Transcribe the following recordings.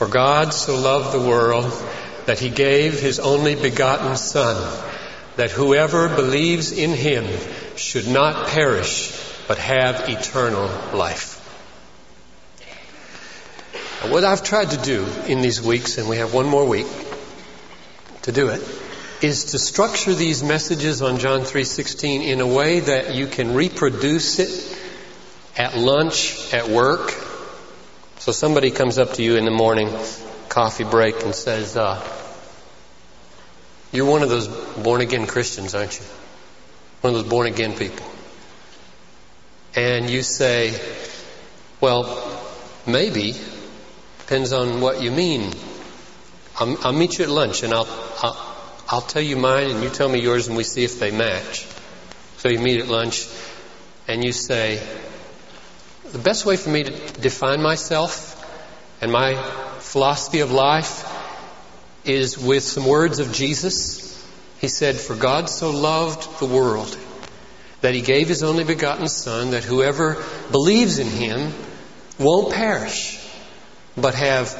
For God so loved the world that he gave his only begotten Son, that whoever believes in him should not perish, but have eternal life. what I've tried to do in these weeks, and we have one more week to do it, is to structure these messages on John 3:16 in a way that you can reproduce it at lunch, at work. So somebody comes up to you in the morning, coffee break, and says, uh, "You're one of those born again Christians, aren't you? One of those born again people." And you say, "Well, maybe. Depends on what you mean. I'll, I'll meet you at lunch, and I'll, I'll I'll tell you mine and you tell me yours and we see if they match. So you meet at lunch and you say, the best way for me to define myself and my philosophy of life is with some words of Jesus. He said, For God so loved the world that he gave his only begotten Son, that whoever believes in him won't perish, but have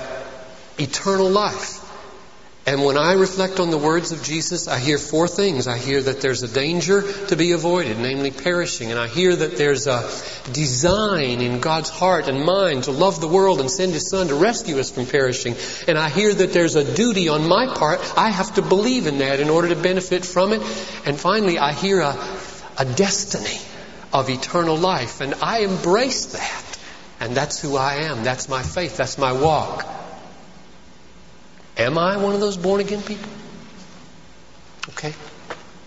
eternal life. And when I reflect on the words of Jesus, I hear four things. I hear that there's a danger to be avoided, namely perishing. And I hear that there's a design in God's heart and mind to love the world and send His Son to rescue us from perishing. And I hear that there's a duty on my part. I have to believe in that in order to benefit from it. And finally, I hear a, a destiny of eternal life. And I embrace that. And that's who I am. That's my faith. That's my walk. Am I one of those born again people? Okay,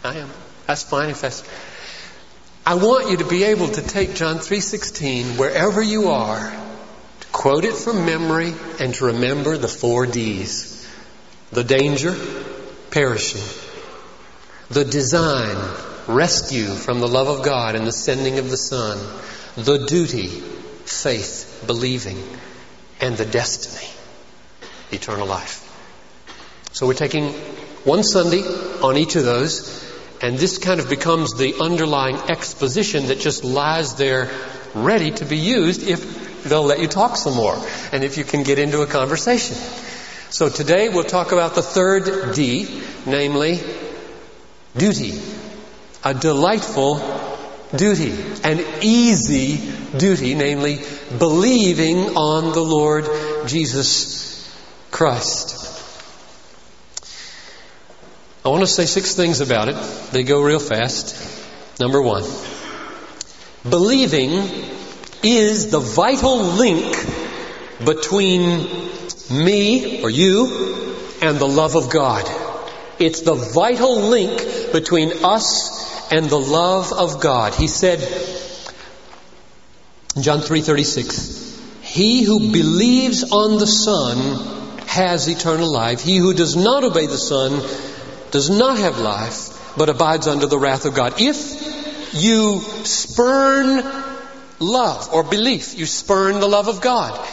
I am. That's fine if that's. I want you to be able to take John 3:16 wherever you are, to quote it from memory and to remember the four D's. The danger, perishing. The design, rescue from the love of God and the sending of the Son. The duty, faith, believing. And the destiny, eternal life. So we're taking one Sunday on each of those, and this kind of becomes the underlying exposition that just lies there ready to be used if they'll let you talk some more and if you can get into a conversation. So today we'll talk about the third D, namely duty. A delightful duty. An easy duty, namely believing on the Lord Jesus Christ. I want to say six things about it. They go real fast. Number one, believing is the vital link between me or you and the love of God. It's the vital link between us and the love of God. He said, John 3:36, "He who believes on the Son has eternal life. He who does not obey the Son does not have life, but abides under the wrath of God. If you spurn love or belief, you spurn the love of God.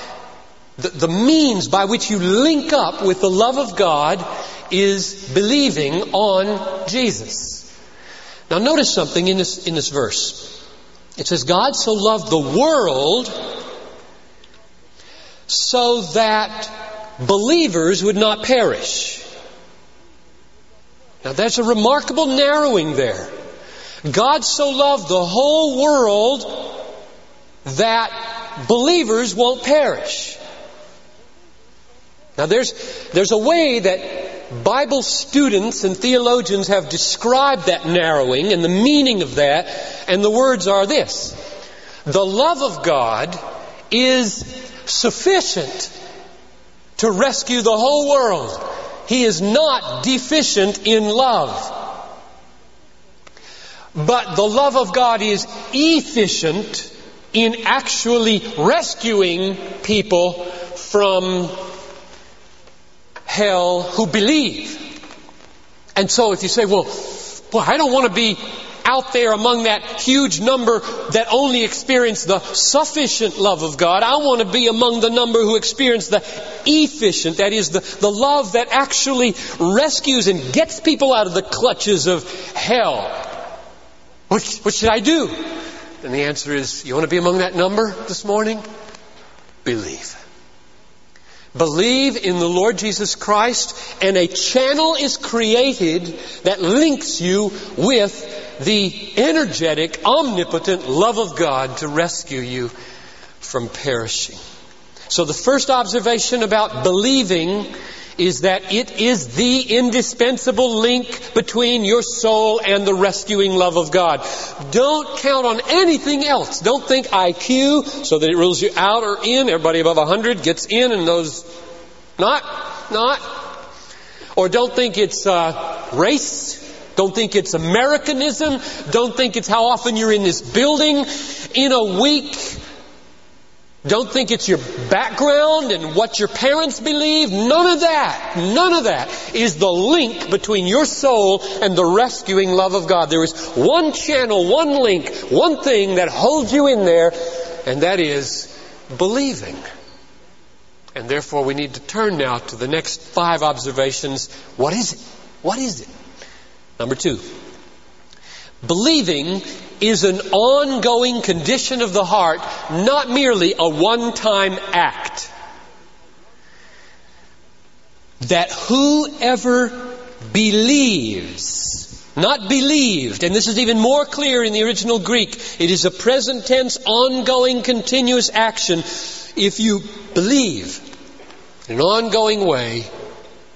The, the means by which you link up with the love of God is believing on Jesus. Now notice something in this, in this verse. It says, God so loved the world so that believers would not perish. Now that's a remarkable narrowing there. God so loved the whole world that believers won't perish. Now there's, there's a way that Bible students and theologians have described that narrowing and the meaning of that, and the words are this. The love of God is sufficient to rescue the whole world. He is not deficient in love. But the love of God is efficient in actually rescuing people from hell who believe. And so if you say, well, well, I don't want to be out there among that huge number that only experience the sufficient love of God. I want to be among the number who experience the efficient, that is the, the love that actually rescues and gets people out of the clutches of hell. What, what should I do? And the answer is, you want to be among that number this morning? Believe. Believe in the Lord Jesus Christ and a channel is created that links you with the energetic, omnipotent love of God to rescue you from perishing. So the first observation about believing is that it is the indispensable link between your soul and the rescuing love of God. Don't count on anything else. Don't think IQ so that it rules you out or in. Everybody above 100 gets in and those not, not. Or don't think it's uh, race. Don't think it's Americanism. Don't think it's how often you're in this building in a week. Don't think it's your background and what your parents believe. None of that, none of that is the link between your soul and the rescuing love of God. There is one channel, one link, one thing that holds you in there, and that is believing. And therefore we need to turn now to the next five observations. What is it? What is it? Number two. Believing is an ongoing condition of the heart, not merely a one-time act. That whoever believes, not believed, and this is even more clear in the original Greek, it is a present tense, ongoing, continuous action. If you believe in an ongoing way,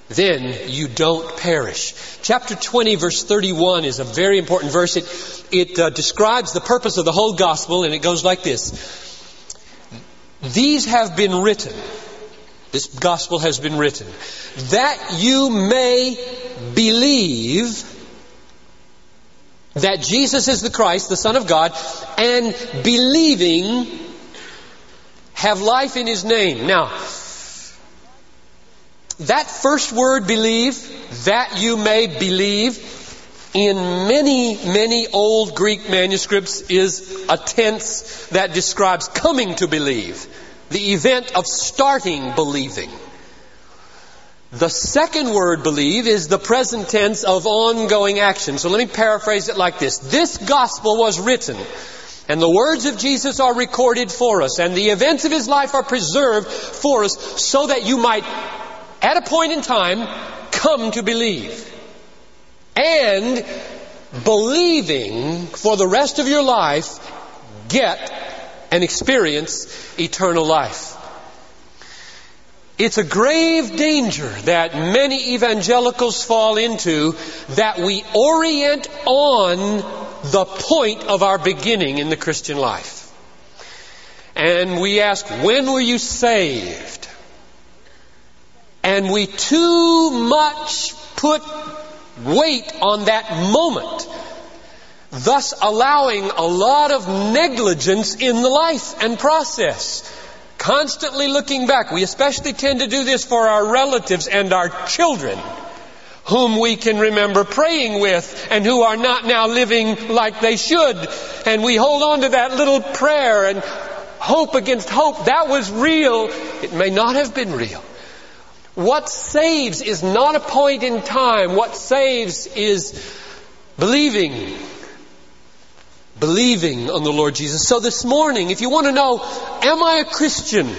then you don't perish. Chapter 20 verse 31 is a very important verse. It, it uh, describes the purpose of the whole gospel and it goes like this. These have been written. This gospel has been written. That you may believe that Jesus is the Christ, the Son of God, and believing have life in His name. Now, that first word, believe, that you may believe, in many, many old Greek manuscripts is a tense that describes coming to believe, the event of starting believing. The second word, believe, is the present tense of ongoing action. So let me paraphrase it like this. This gospel was written, and the words of Jesus are recorded for us, and the events of His life are preserved for us, so that you might at a point in time, come to believe. And believing for the rest of your life, get and experience eternal life. It's a grave danger that many evangelicals fall into that we orient on the point of our beginning in the Christian life. And we ask, when were you saved? And we too much put weight on that moment, thus allowing a lot of negligence in the life and process. Constantly looking back. We especially tend to do this for our relatives and our children whom we can remember praying with and who are not now living like they should. And we hold on to that little prayer and hope against hope. That was real. It may not have been real. What saves is not a point in time. What saves is believing. Believing on the Lord Jesus. So this morning, if you want to know, am I a Christian?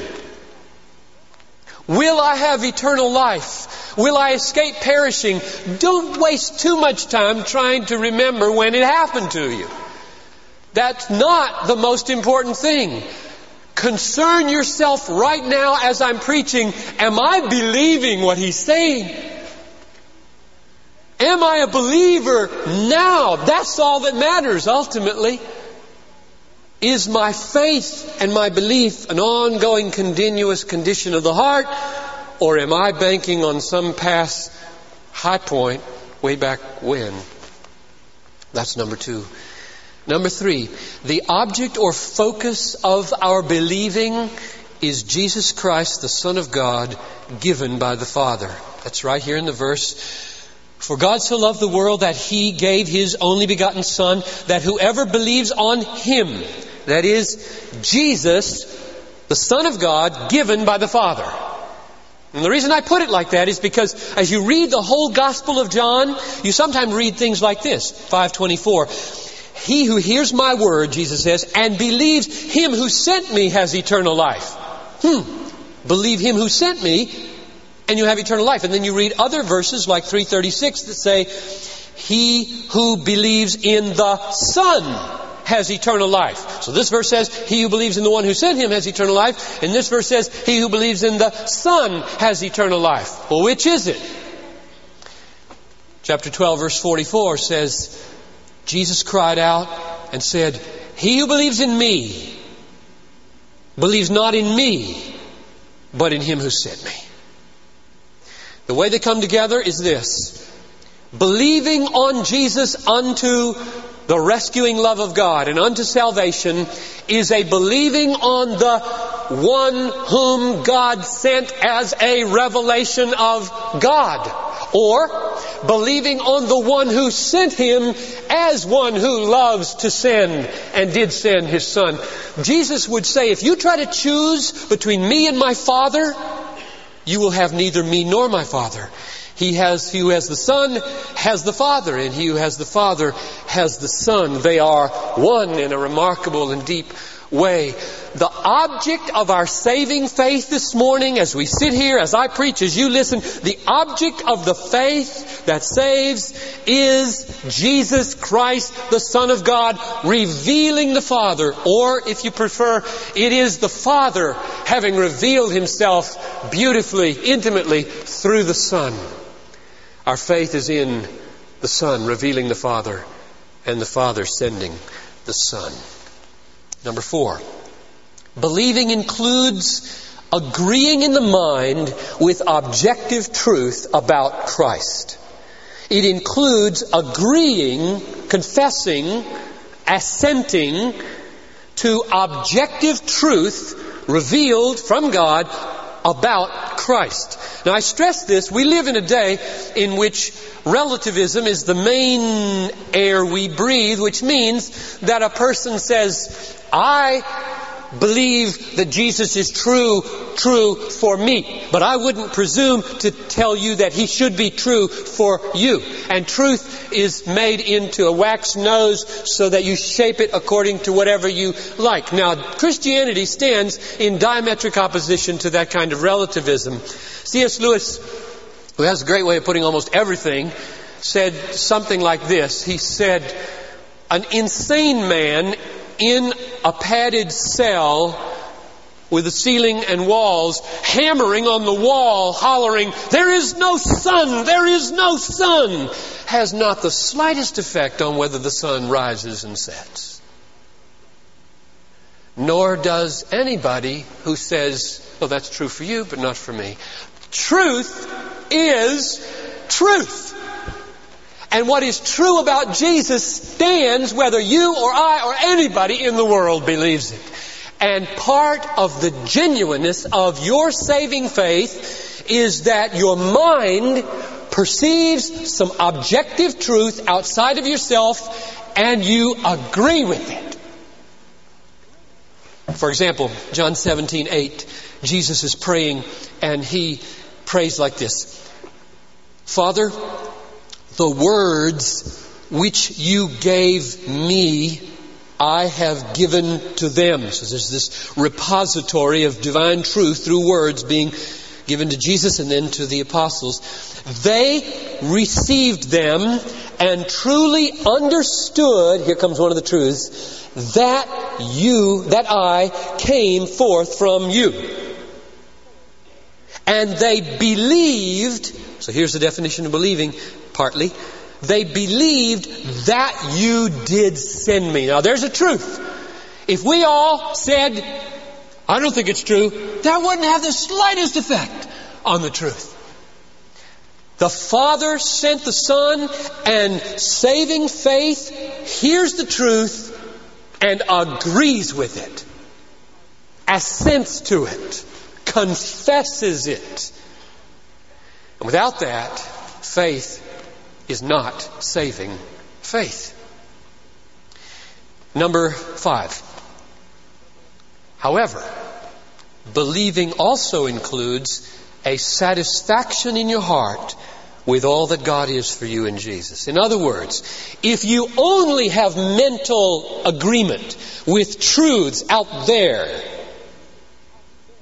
Will I have eternal life? Will I escape perishing? Don't waste too much time trying to remember when it happened to you. That's not the most important thing. Concern yourself right now as I'm preaching. Am I believing what he's saying? Am I a believer now? That's all that matters ultimately. Is my faith and my belief an ongoing, continuous condition of the heart? Or am I banking on some past high point way back when? That's number two. Number three, the object or focus of our believing is Jesus Christ, the Son of God, given by the Father. That's right here in the verse. For God so loved the world that He gave His only begotten Son, that whoever believes on Him, that is, Jesus, the Son of God, given by the Father. And the reason I put it like that is because as you read the whole Gospel of John, you sometimes read things like this, 524. He who hears my word, Jesus says, and believes him who sent me has eternal life. Hmm. believe him who sent me, and you have eternal life. And then you read other verses like 336 that say, he who believes in the Son has eternal life. So this verse says, he who believes in the one who sent him has eternal life. And this verse says, he who believes in the Son has eternal life. Well, which is it? Chapter 12 verse 44 says, Jesus cried out and said, he who believes in me believes not in me, but in him who sent me. The way they come together is this. Believing on Jesus unto the rescuing love of God and unto salvation is a believing on the one whom God sent as a revelation of God. Or believing on the one who sent him as one who loves to send and did send his son. Jesus would say, if you try to choose between me and my Father, you will have neither me nor my Father. He has, he who has the Son has the Father, and he who has the Father has the Son. They are one in a remarkable and deep way. The object of our saving faith this morning, as we sit here, as I preach, as you listen, the object of the faith that saves is Jesus Christ, the Son of God, revealing the Father. Or, if you prefer, it is the Father having revealed Himself beautifully, intimately through the Son. Our faith is in the Son revealing the Father and the Father sending the Son. Number four, believing includes agreeing in the mind with objective truth about Christ. It includes agreeing, confessing, assenting to objective truth revealed from God about Christ. Now I stress this, we live in a day in which relativism is the main air we breathe, which means that a person says, I believe that Jesus is true, true for me. But I wouldn't presume to tell you that he should be true for you. And truth is made into a wax nose so that you shape it according to whatever you like. Now, Christianity stands in diametric opposition to that kind of relativism. C.S. Lewis, who has a great way of putting almost everything, said something like this. He said, an insane man in a padded cell with a ceiling and walls, hammering on the wall, hollering, there is no sun, there is no sun, has not the slightest effect on whether the sun rises and sets. Nor does anybody who says, well, that's true for you, but not for me. Truth is truth. And what is true about Jesus stands whether you or I or anybody in the world believes it. And part of the genuineness of your saving faith is that your mind perceives some objective truth outside of yourself and you agree with it. For example, John 17, 8, Jesus is praying and he prays like this. Father, the words which you gave me, I have given to them. So there's this repository of divine truth through words being given to Jesus and then to the apostles. They received them and truly understood, here comes one of the truths, that you, that I came forth from you. And they believed, so here's the definition of believing, partly. They believed that you did send me. Now there's a truth. If we all said, I don't think it's true, that wouldn't have the slightest effect on the truth. The Father sent the Son and saving faith hears the truth and agrees with it, assents to it, confesses it. And without that, faith is not saving faith. Number five. However, believing also includes a satisfaction in your heart with all that God is for you in Jesus. In other words, if you only have mental agreement with truths out there,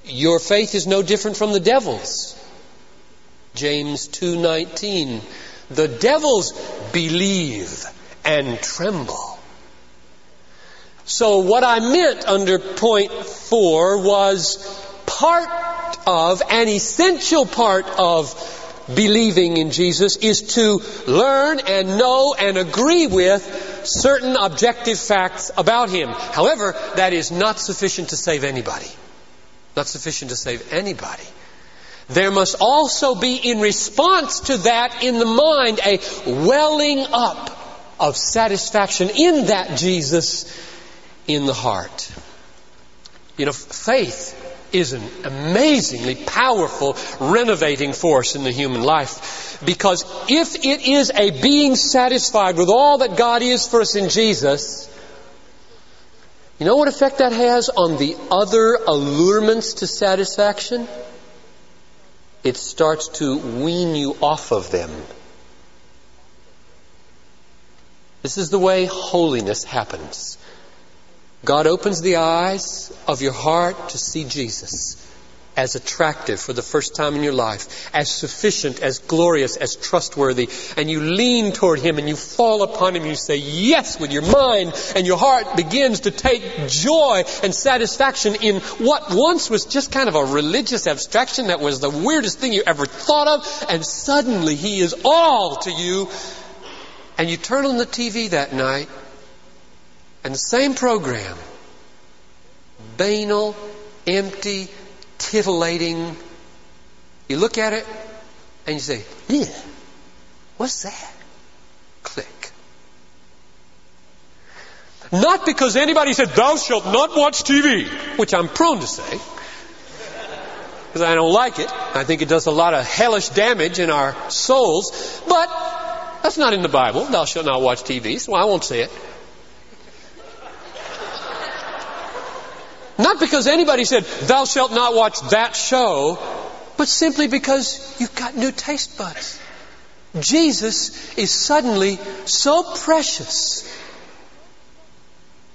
Your faith is no different from the devil's. James 2:19 The devils believe and tremble. So what I meant under point 4 was part of an essential part of believing in Jesus is to learn and know and agree with certain objective facts about Him. However, that is not sufficient to save anybody. Not sufficient to save anybody. There must also be in response to that in the mind a welling up of satisfaction in that Jesus in the heart. You know, faith is an amazingly powerful renovating force in the human life. Because if it is a being satisfied with all that God is for us in Jesus, you know what effect that has on the other allurements to satisfaction? It starts to wean you off of them. This is the way holiness happens. God opens the eyes of your heart to see Jesus as attractive for the first time in your life, as sufficient, as glorious, as trustworthy, and you lean toward Him and you fall upon Him, you say yes with your mind, and your heart begins to take joy and satisfaction in what once was just kind of a religious abstraction that was the weirdest thing you ever thought of, and suddenly He is all to you, and you turn on the TV that night, and the same program, banal, empty, titillating, you look at it and you say, yeah, what's that? Click. Not because anybody said, thou shalt not watch TV, which I'm prone to say, because I don't like it. I think it does a lot of hellish damage in our souls, but that's not in the Bible. Thou shalt not watch TV, so I won't say it. Not because anybody said, thou shalt not watch that show, but simply because you've got new taste buds. Jesus is suddenly so precious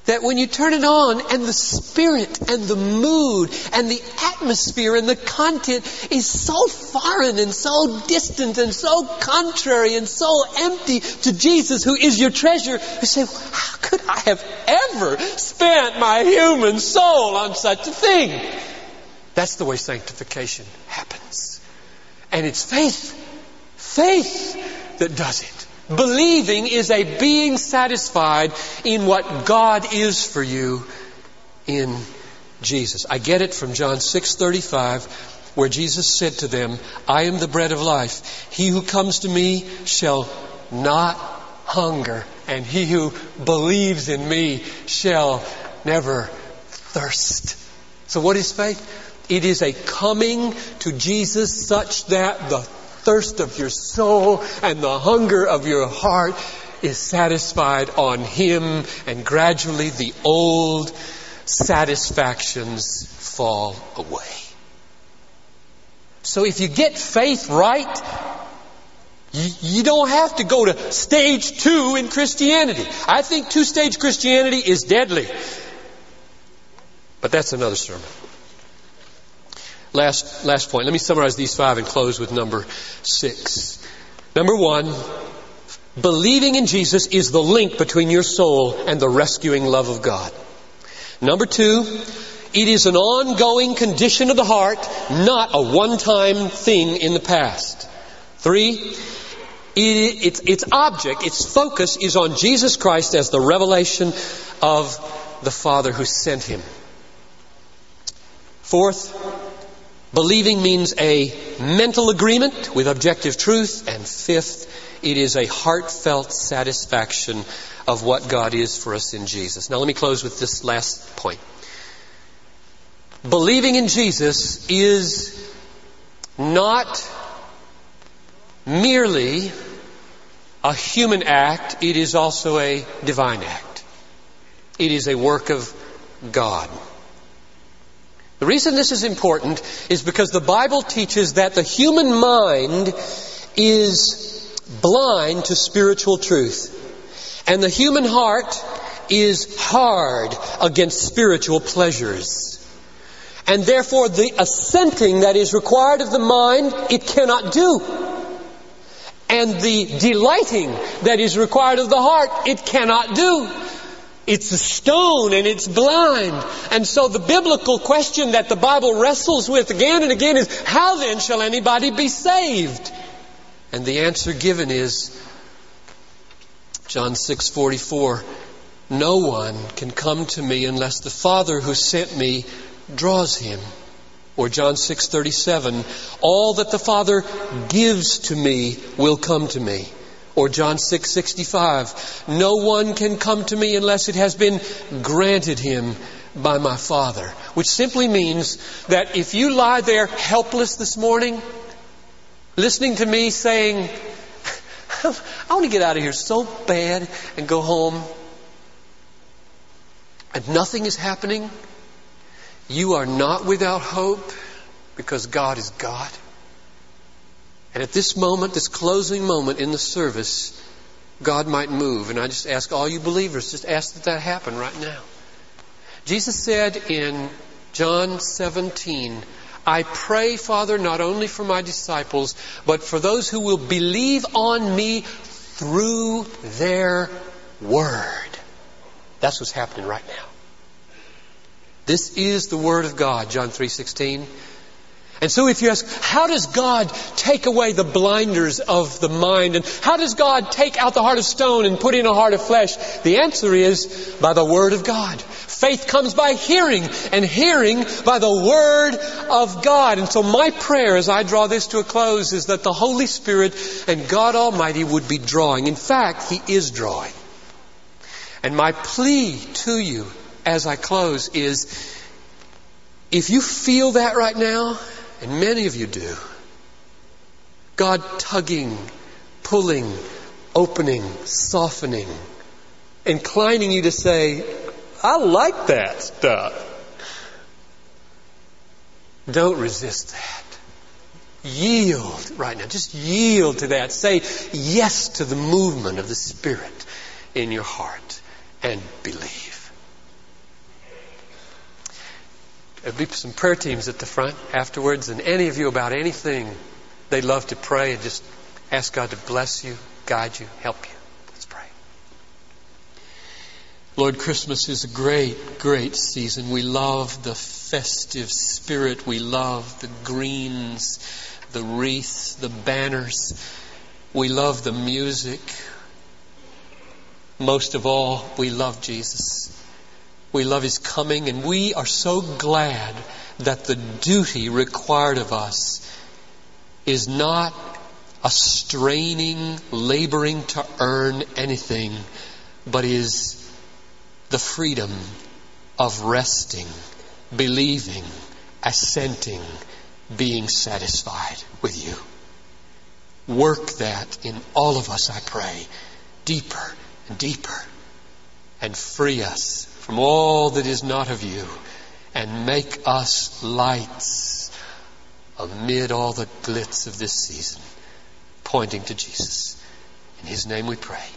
that when you turn it on and the spirit and the mood and the atmosphere and the content is so foreign and so distant and so contrary and so empty to Jesus who is your treasure, you say, how could I have ever spent my human soul on such a thing? That's the way sanctification happens. And it's faith, faith that does it. Believing is a being satisfied in what God is for you in Jesus. I get it from John 6:35 where Jesus said to them, "I am the bread of life. He who comes to me shall not hunger, and he who believes in me shall never thirst." So what is faith? It is a coming to Jesus such that the thirst of your soul and the hunger of your heart is satisfied on Him, and gradually the old satisfactions fall away. So if you get faith right, you, you, don't have to go to stage two in Christianity. I think two stage Christianity is deadly. But that's another sermon. Last, last point. Let me summarize these five and close with number six. Number one, believing in Jesus is the link between your soul and the rescuing love of God. Number two, it is an ongoing condition of the heart, not a one-time thing in the past. Three, it, its, its object, its focus is on Jesus Christ as the revelation of the Father who sent him. Fourth, Believing means a mental agreement with objective truth. And fifth, it is a heartfelt satisfaction of what God is for us in Jesus. Now let me close with this last point. Believing in Jesus is not merely a human act, it is also a divine act. It is a work of God. The reason this is important is because the Bible teaches that the human mind is blind to spiritual truth. And the human heart is hard against spiritual pleasures. And therefore the assenting that is required of the mind, it cannot do. And the delighting that is required of the heart, it cannot do. It's a stone and it's blind. And so the biblical question that the Bible wrestles with again and again is, how then shall anybody be saved? And the answer given is, John 6:44, no one can come to me unless the Father who sent me draws him. Or John 6:37, all that the Father gives to me will come to me. Or John 6:65, no one can come to me unless it has been granted him by my Father. Which simply means that if you lie there helpless this morning, listening to me saying, I want to get out of here so bad and go home. And nothing is happening. You are not without hope because God is God. And at this moment, this closing moment in the service, God might move. And I just ask all you believers, just ask that that happen right now. Jesus said in John 17, I pray, Father, not only for my disciples, but for those who will believe on me through their word. That's what's happening right now. This is the word of God, John 3:16. And so if you ask, how does God take away the blinders of the mind? And how does God take out the heart of stone and put in a heart of flesh? The answer is by the Word of God. Faith comes by hearing, and hearing by the Word of God. And so my prayer as I draw this to a close is that the Holy Spirit and God Almighty would be drawing. In fact, He is drawing. And my plea to you as I close is, if you feel that right now, and many of you do. God tugging, pulling, opening, softening, inclining you to say, I like that stuff. Don't resist that. Yield right now. Just yield to that. Say yes to the movement of the Spirit in your heart and believe. There'll be some prayer teams at the front afterwards, and any of you about anything, they'd love to pray and just ask God to bless you, guide you, help you. Let's pray. Lord, Christmas is a great, great season. We love the festive spirit. We love the greens, the wreaths, the banners. We love the music. Most of all, we love Jesus. We love His coming, and we are so glad that the duty required of us is not a straining, laboring to earn anything, but is the freedom of resting, believing, assenting, being satisfied with you. Work that in all of us, I pray, deeper and deeper, and free us from all that is not of you and make us lights amid all the glitz of this season, pointing to Jesus. In His name we pray.